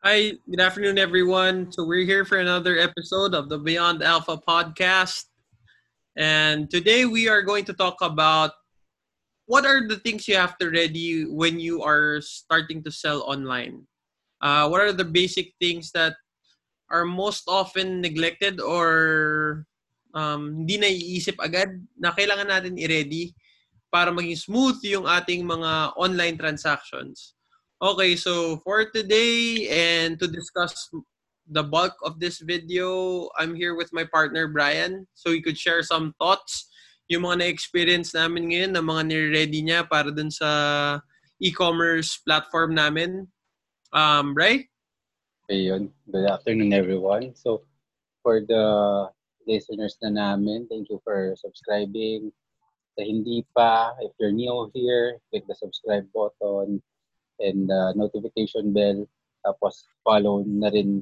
Hi, good afternoon, everyone. So, we're here for another episode of the Beyond Alpha podcast. And today we are going to talk about what are the things you have to ready when you are starting to sell online. Uh, what are the basic things that are most often neglected or um, hindi naiisip agad na kailangan natin i-ready para maging smooth yung ating mga online transactions. Okay, so for today and to discuss the bulk of this video, I'm here with my partner Brian. So we could share some thoughts, yung mga na-experience namin ngayon, na mga nire-ready niya para dun sa e-commerce platform namin. Um, right? Ayun. Good afternoon, everyone. So, for the listeners na namin, thank you for subscribing. Sa hindi pa, if you're new here, click the subscribe button and the notification bell. Tapos follow na rin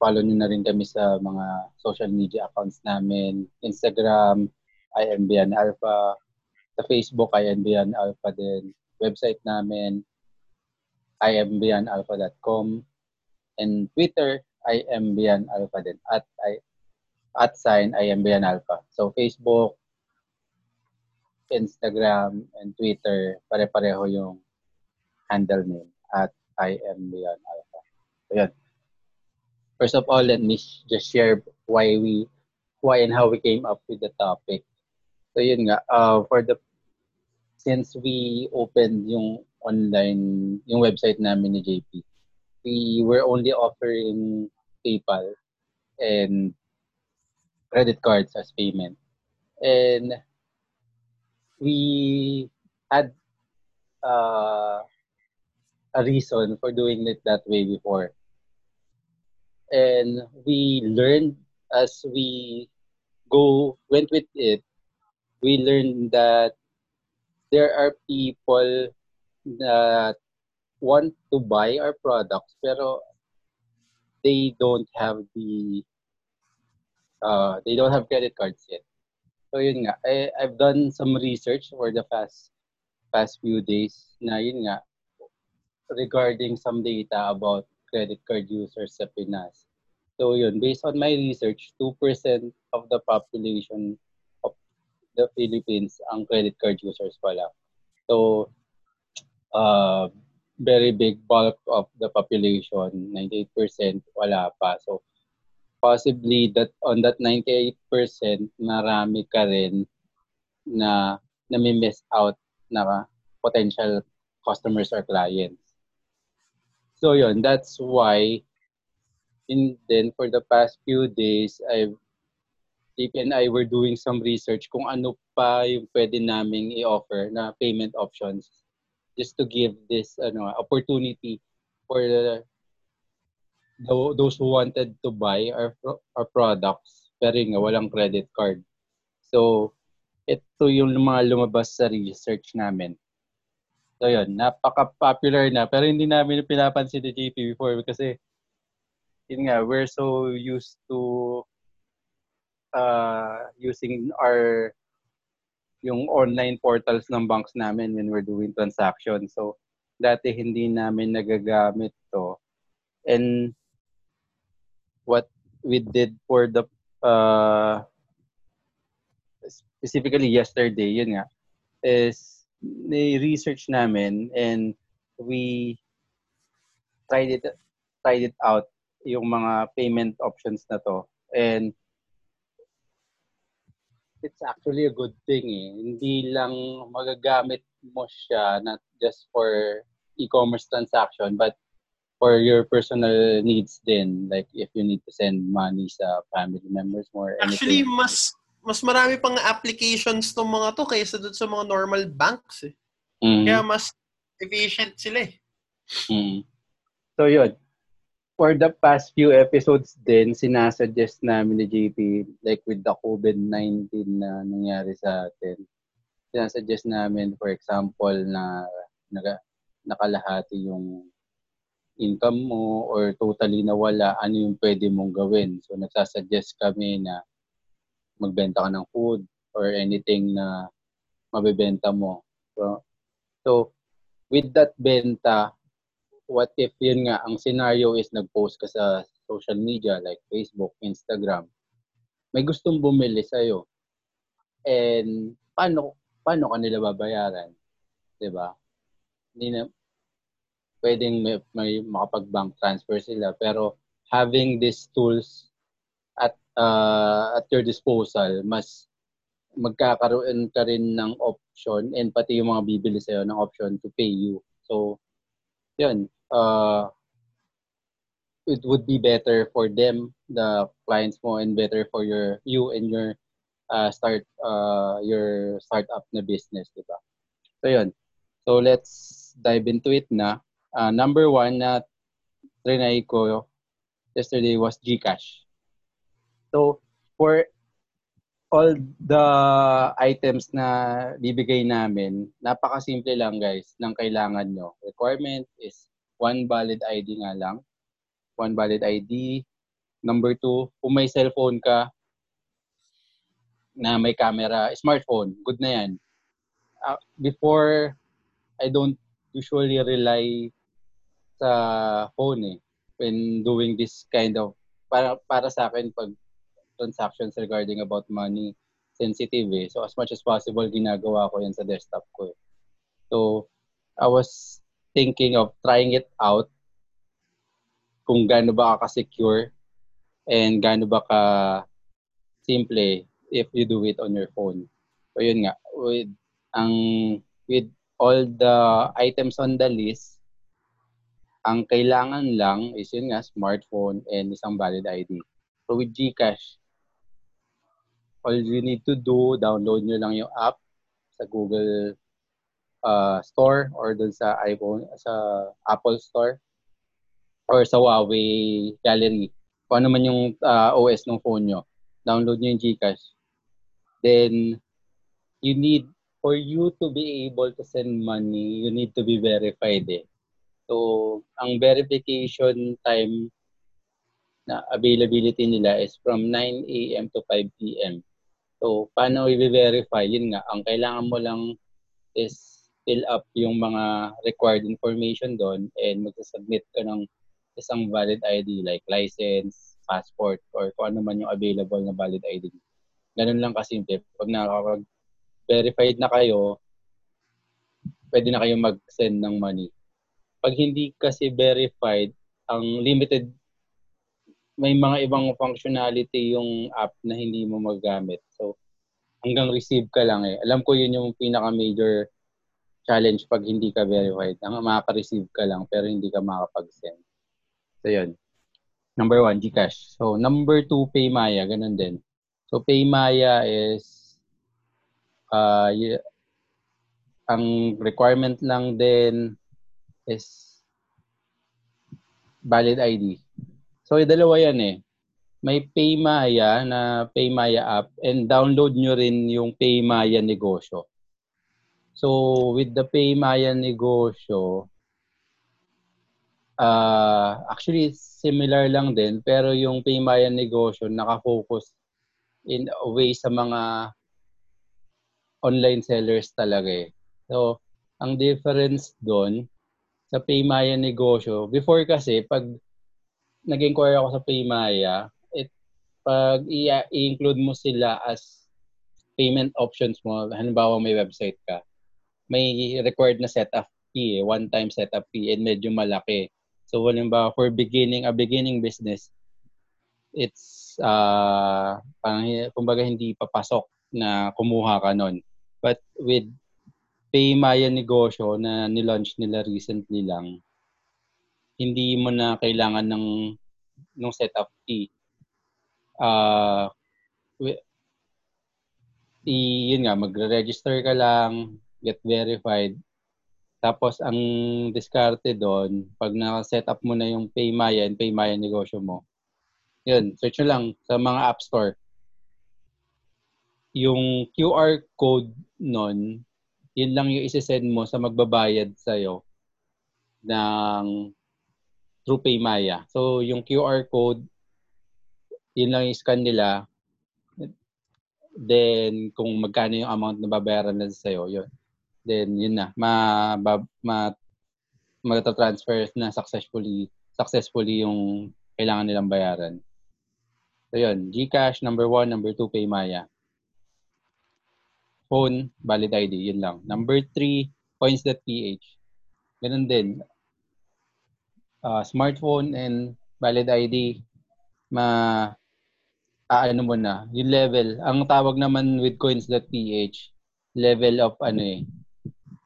follow niyo na rin kami sa mga social media accounts namin. Instagram, IMBN Alpha. Sa Facebook, IMBN Alpha din. Website namin, imbnalpha.com. And Twitter, IMBN Alpha din. At, I, at sign, IMBN. So Facebook, Instagram, and Twitter, pare-pareho yung handle name at I am Leon Alpha. So. First of all, let me just share why we, why and how we came up with the topic. So yun nga, uh, for the, since we opened yung online, yung website namin ni JP, we were only offering PayPal and credit cards as payment. And we had uh, a reason for doing it that way before. And we learned as we go went with it, we learned that there are people that want to buy our products pero they don't have the uh, they don't have credit cards yet. So yun nga, I, I've done some research for the past past few days na yun nga, regarding some data about credit card users sa Pinas. So yun, based on my research, 2% of the population of the Philippines ang credit card users pala. So, uh, very big bulk of the population, 98% wala pa. So, possibly that on that 98%, marami ka rin na nami-miss out na potential customers or clients. So yun, that's why in then for the past few days I've Deep and I were doing some research kung ano pa yung pwede naming i-offer na payment options just to give this ano opportunity for the, the those who wanted to buy our our products pero nga walang credit card. So ito yung mga lumabas sa research namin. So yun, napaka-popular na. Pero hindi namin pinapansin ni JP before kasi yun nga, we're so used to uh, using our yung online portals ng banks namin when we're doing transactions. So, dati hindi namin nagagamit to. And what we did for the uh, specifically yesterday, yun nga, is ni-research namin and we tried it tried it out yung mga payment options na to. And it's actually a good thing eh. Hindi lang magagamit mo siya not just for e-commerce transaction but for your personal needs din. Like if you need to send money sa family members more Actually mas mas marami pang applications tong mga to kaysa dun sa mga normal banks eh. Mm-hmm. Kaya mas efficient sila eh. Mm. So yun. For the past few episodes din, sinasuggest namin ni JP, like with the COVID-19 na nangyari sa atin, sinasuggest namin, for example, na naga, nakalahati yung income mo or totally nawala, ano yung pwede mong gawin. So, nagsasuggest kami na magbenta ka ng food or anything na mabebenta mo. So, so with that benta, what if yun nga, ang scenario is nag-post ka sa social media like Facebook, Instagram, may gustong bumili sa'yo. And paano, paano ka nila babayaran? ba? Hindi na pwedeng may, may makapag-bank transfer sila. Pero having these tools uh, at your disposal, mas magkakaroon ka rin ng option and pati yung mga bibili sa'yo ng option to pay you. So, yun. Uh, it would be better for them, the clients mo, and better for your you and your uh, start uh, your startup na business, di ba? So yun. So let's dive into it na. Uh, number one na trinay ko yesterday was Gcash. So for all the items na bibigay namin, napakasimple lang guys ng kailangan nyo. Requirement is one valid ID nga lang. One valid ID. Number two, kung may cellphone ka na may camera, smartphone, good na yan. Uh, before, I don't usually rely sa phone eh when doing this kind of para para sa akin pag transactions regarding about money sensitive eh. So as much as possible, ginagawa ko yan sa desktop ko. Eh. So I was thinking of trying it out kung gaano ba ka-secure and gaano ba ka simple if you do it on your phone. So yun nga, with ang with all the items on the list, ang kailangan lang is yun nga, smartphone and isang valid ID. So with GCash, all you need to do, download nyo lang yung app sa Google uh, Store or dun sa iPhone, sa Apple Store or sa Huawei Gallery. Kung ano man yung uh, OS ng phone nyo. Download nyo yung GCash. Then, you need, for you to be able to send money, you need to be verified eh. So, ang verification time na availability nila is from 9 a.m. to 5 p.m. So, paano i-verify? Yun nga, ang kailangan mo lang is fill up yung mga required information doon and magsasubmit ka ng isang valid ID like license, passport, or kung ano man yung available na valid ID. Ganun lang kasimple. Pag nakakapag-verified na kayo, pwede na kayo mag-send ng money. Pag hindi kasi verified, ang limited may mga ibang functionality yung app na hindi mo magamit. Hanggang receive ka lang eh. Alam ko yun yung pinaka-major challenge pag hindi ka verified. Ang makaka-receive ka lang pero hindi ka makapag-send. So, yun. Number one, Gcash. So, number two, Paymaya. Ganun din. So, Paymaya is uh, y- ang requirement lang din is valid ID. So, dalawa yan eh. May Paymaya na Paymaya app and download nyo rin yung Paymaya negosyo. So, with the Paymaya negosyo, uh, actually similar lang din pero yung Paymaya negosyo nakafocus in a way sa mga online sellers talaga eh. So, ang difference doon sa Paymaya negosyo, before kasi pag nag-inquire ako sa Paymaya, pag i-include mo sila as payment options mo, halimbawa may website ka, may required na setup fee, eh, one-time setup fee, and medyo malaki. So, halimbawa, for beginning, a beginning business, it's, uh, parang, kumbaga, hindi papasok na kumuha ka nun. But with Paymaya negosyo na nilaunch nila recently lang, hindi mo na kailangan ng ng setup fee. Uh, i, yun nga, magre-register ka lang, get verified. Tapos, ang diskarte doon, pag na-set up mo na yung Paymaya and Paymaya negosyo mo, yun, search nyo lang sa mga app store. Yung QR code nun, yun lang yung isi-send mo sa magbabayad sa'yo ng through Paymaya. So, yung QR code, yun lang yung scan nila. Then, kung magkano yung amount na babayaran na sa'yo, yun. Then, yun na. Ma, ma, ma magta-transfer na successfully successfully yung kailangan nilang bayaran. So yun, GCash, number one. Number two, Paymaya. Phone, valid ID, yun lang. Number three, coins.ph. Ganun din. Uh, smartphone and valid ID, ma aano mo na, yung level. Ang tawag naman with coins.ph, level of ano eh,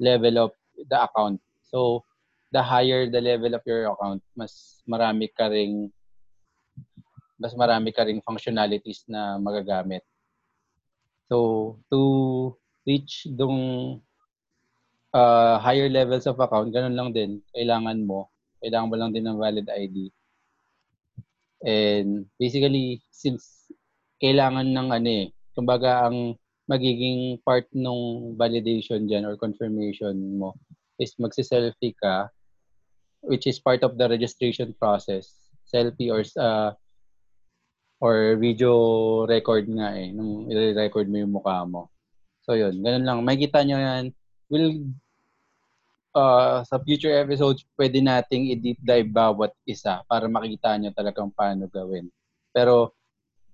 level of the account. So, the higher the level of your account, mas marami ka ring mas marami ka ring functionalities na magagamit. So, to reach dong uh, higher levels of account, ganun lang din. Kailangan mo. Kailangan mo lang din ng valid ID. And basically, since kailangan ng ano eh, kumbaga ang magiging part ng validation dyan or confirmation mo is magsi-selfie ka which is part of the registration process. Selfie or uh, or video record nga eh, nung i-record mo yung mukha mo. So yun, ganun lang. Makikita nyo yan. We'll, uh, sa future episodes, pwede nating i-deep dive bawat isa para makita nyo talagang paano gawin. Pero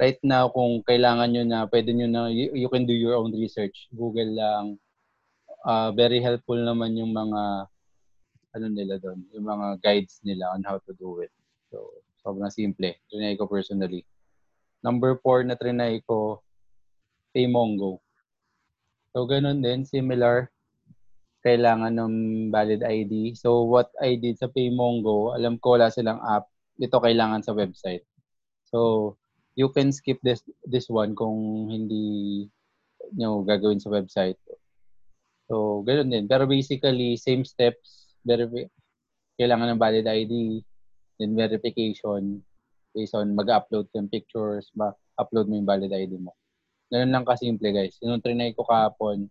right now, kung kailangan nyo na, pwede nyo na, you, you can do your own research. Google lang. Uh, very helpful naman yung mga ano nila doon, yung mga guides nila on how to do it. So, sobrang simple. Trinay ko personally. Number four na trinay ko, Paymongo. So, ganun din, similar. Kailangan ng valid ID. So, what I did sa Paymongo, alam ko wala silang app. Ito kailangan sa website. So, you can skip this this one kung hindi nyo gagawin sa website. So, ganun din. Pero basically, same steps. Verif- kailangan ng valid ID, then verification, based on mag-upload ng pictures, ma-upload mo yung valid ID mo. Ganun lang kasimple guys. Yung trinay ko kahapon,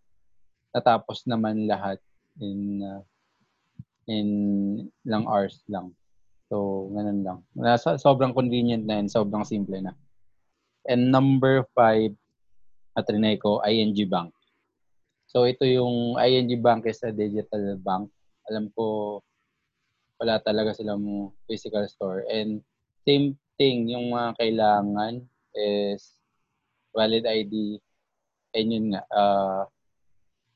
natapos naman lahat in uh, in lang hours lang. So, ganun lang. Nasa, sobrang convenient na yun, sobrang simple na. And number five, at trinay ko, ING Bank. So, ito yung ING Bank is a digital bank. Alam ko, wala talaga silang physical store. And same thing, yung mga kailangan is valid ID, and yun nga, uh,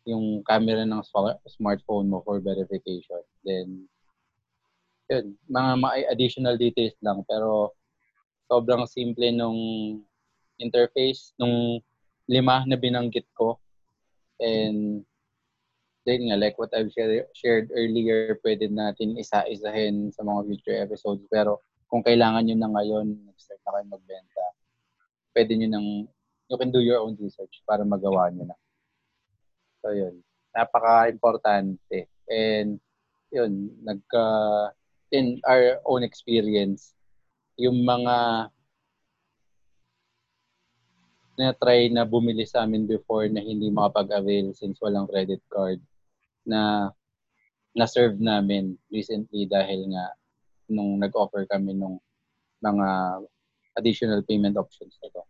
yung camera ng smartphone mo for verification. Then, yun, mga, mga additional details lang. Pero, sobrang simple nung interface, nung lima na binanggit ko. And, then nga, like what I've shared, shared earlier, pwede natin isa-isahin sa mga future episodes. Pero, kung kailangan nyo na ngayon, nag-start na kayo magbenta, pwede nyo nang, you can do your own research para magawa nyo na. So, yun. Napaka-importante. And, yun, nagka, in our own experience, yung mga na-try na bumili sa amin before na hindi makapag-avail since walang credit card na na-serve namin recently dahil nga nung nag-offer kami nung mga additional payment options na to.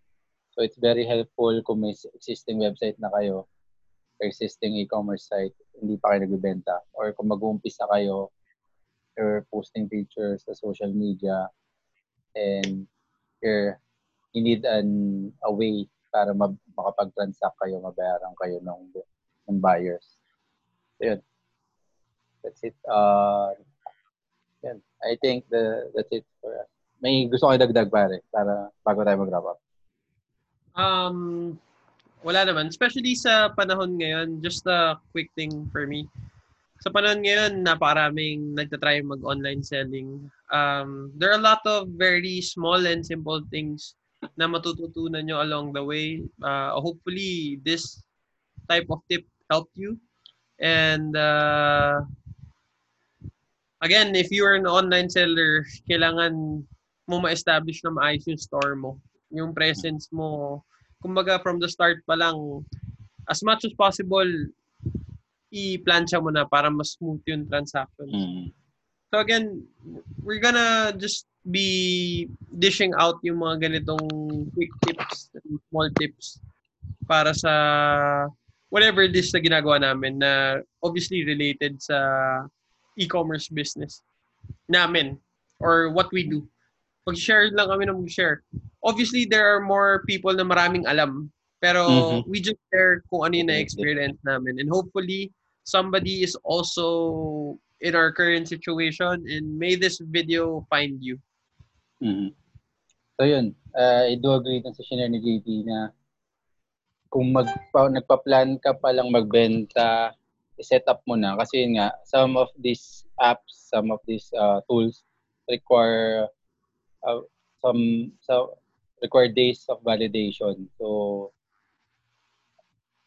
So it's very helpful kung may existing website na kayo, existing e-commerce site, hindi pa kayo nagbebenta. Or kung mag-uumpisa kayo, you're posting pictures sa social media, and you're, you need an, a way para mag, makapag-transact kayo, mabayaran kayo ng, ng buyers. So yun. That's it. Uh, yan. I think the that's it for us. May gusto ko dagdag pare para bago tayo mag-wrap up. Um, wala naman. Especially sa panahon ngayon, just a quick thing for me. Sa panahon ngayon, napakaraming nagtatry mag-online selling. Um, there are a lot of very small and simple things na matututunan nyo along the way. Uh, hopefully, this type of tip helped you. And uh, again, if you are an online seller, kailangan mo ma-establish na maayos yung store mo. Yung presence mo, kumbaga from the start pa lang, as much as possible, i-plancha mo na para mas smooth yung transactions. Mm. So again, we're gonna just be dishing out yung mga ganitong quick tips, small tips para sa whatever this na ginagawa namin na obviously related sa e-commerce business namin or what we do. Mag-share lang kami ng mag-share. Obviously, there are more people na maraming alam. Pero Mhm. we just share kung ano yung na-experience namin. And hopefully, somebody is also in our current situation and may this video find you. Mhm. So yun, uh, I do agree dun sa shinare ni JP na kung magpa, nagpa-plan ka pa lang magbenta, i-set up mo na. Kasi yun nga, some of these apps, some of these uh, tools require uh, some so require days of validation. So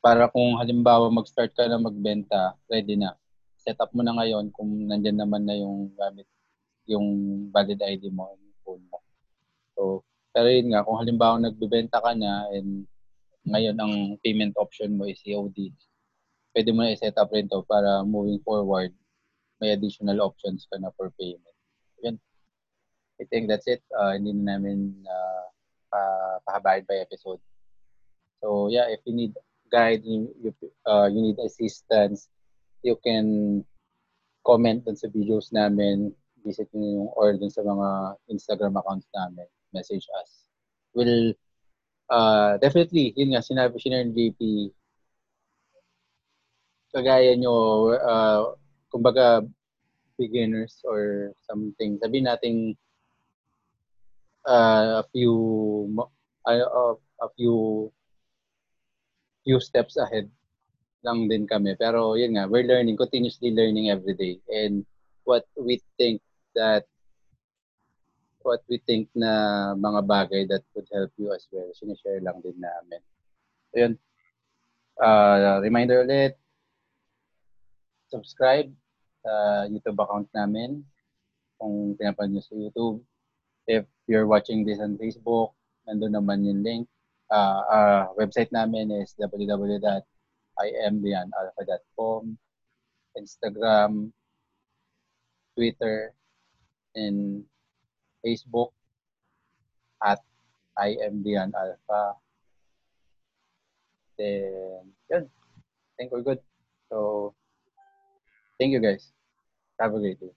para kung halimbawa mag-start ka na magbenta, ready na. Set up mo na ngayon kung nandyan naman na yung gamit yung valid ID mo, yung phone mo. So, pero yun nga, kung halimbawa nagbebenta ka na and ngayon ang payment option mo is COD, pwede mo na i-set up rin to para moving forward, may additional options ka na for payment. Yun. I think that's it. Uh, hindi na namin uh, pa, pahabahin by episode. So yeah, if you need guide, you, uh, you need assistance, you can comment dun sa videos namin, visit nyo yung or dun sa mga Instagram accounts namin, message us. We'll uh, definitely, yun nga, sinabi, sinare ni JP, kagaya nyo, uh, kumbaga, beginners or something, sabi nating uh, a few, uh, a few few steps ahead lang din kami. Pero yun nga, we're learning, continuously learning every day. And what we think that what we think na mga bagay that would help you as well, sinishare lang din namin. So yun, uh, reminder ulit, subscribe sa YouTube account namin kung pinapanood nyo sa YouTube. If you're watching this on Facebook, nandun naman yung link uh, uh, website namin is www.imbeyondalpha.com, Instagram, Twitter, and Facebook at imbeyondalpha. Then, yun. I think we're good. So, thank you guys. Have a great day.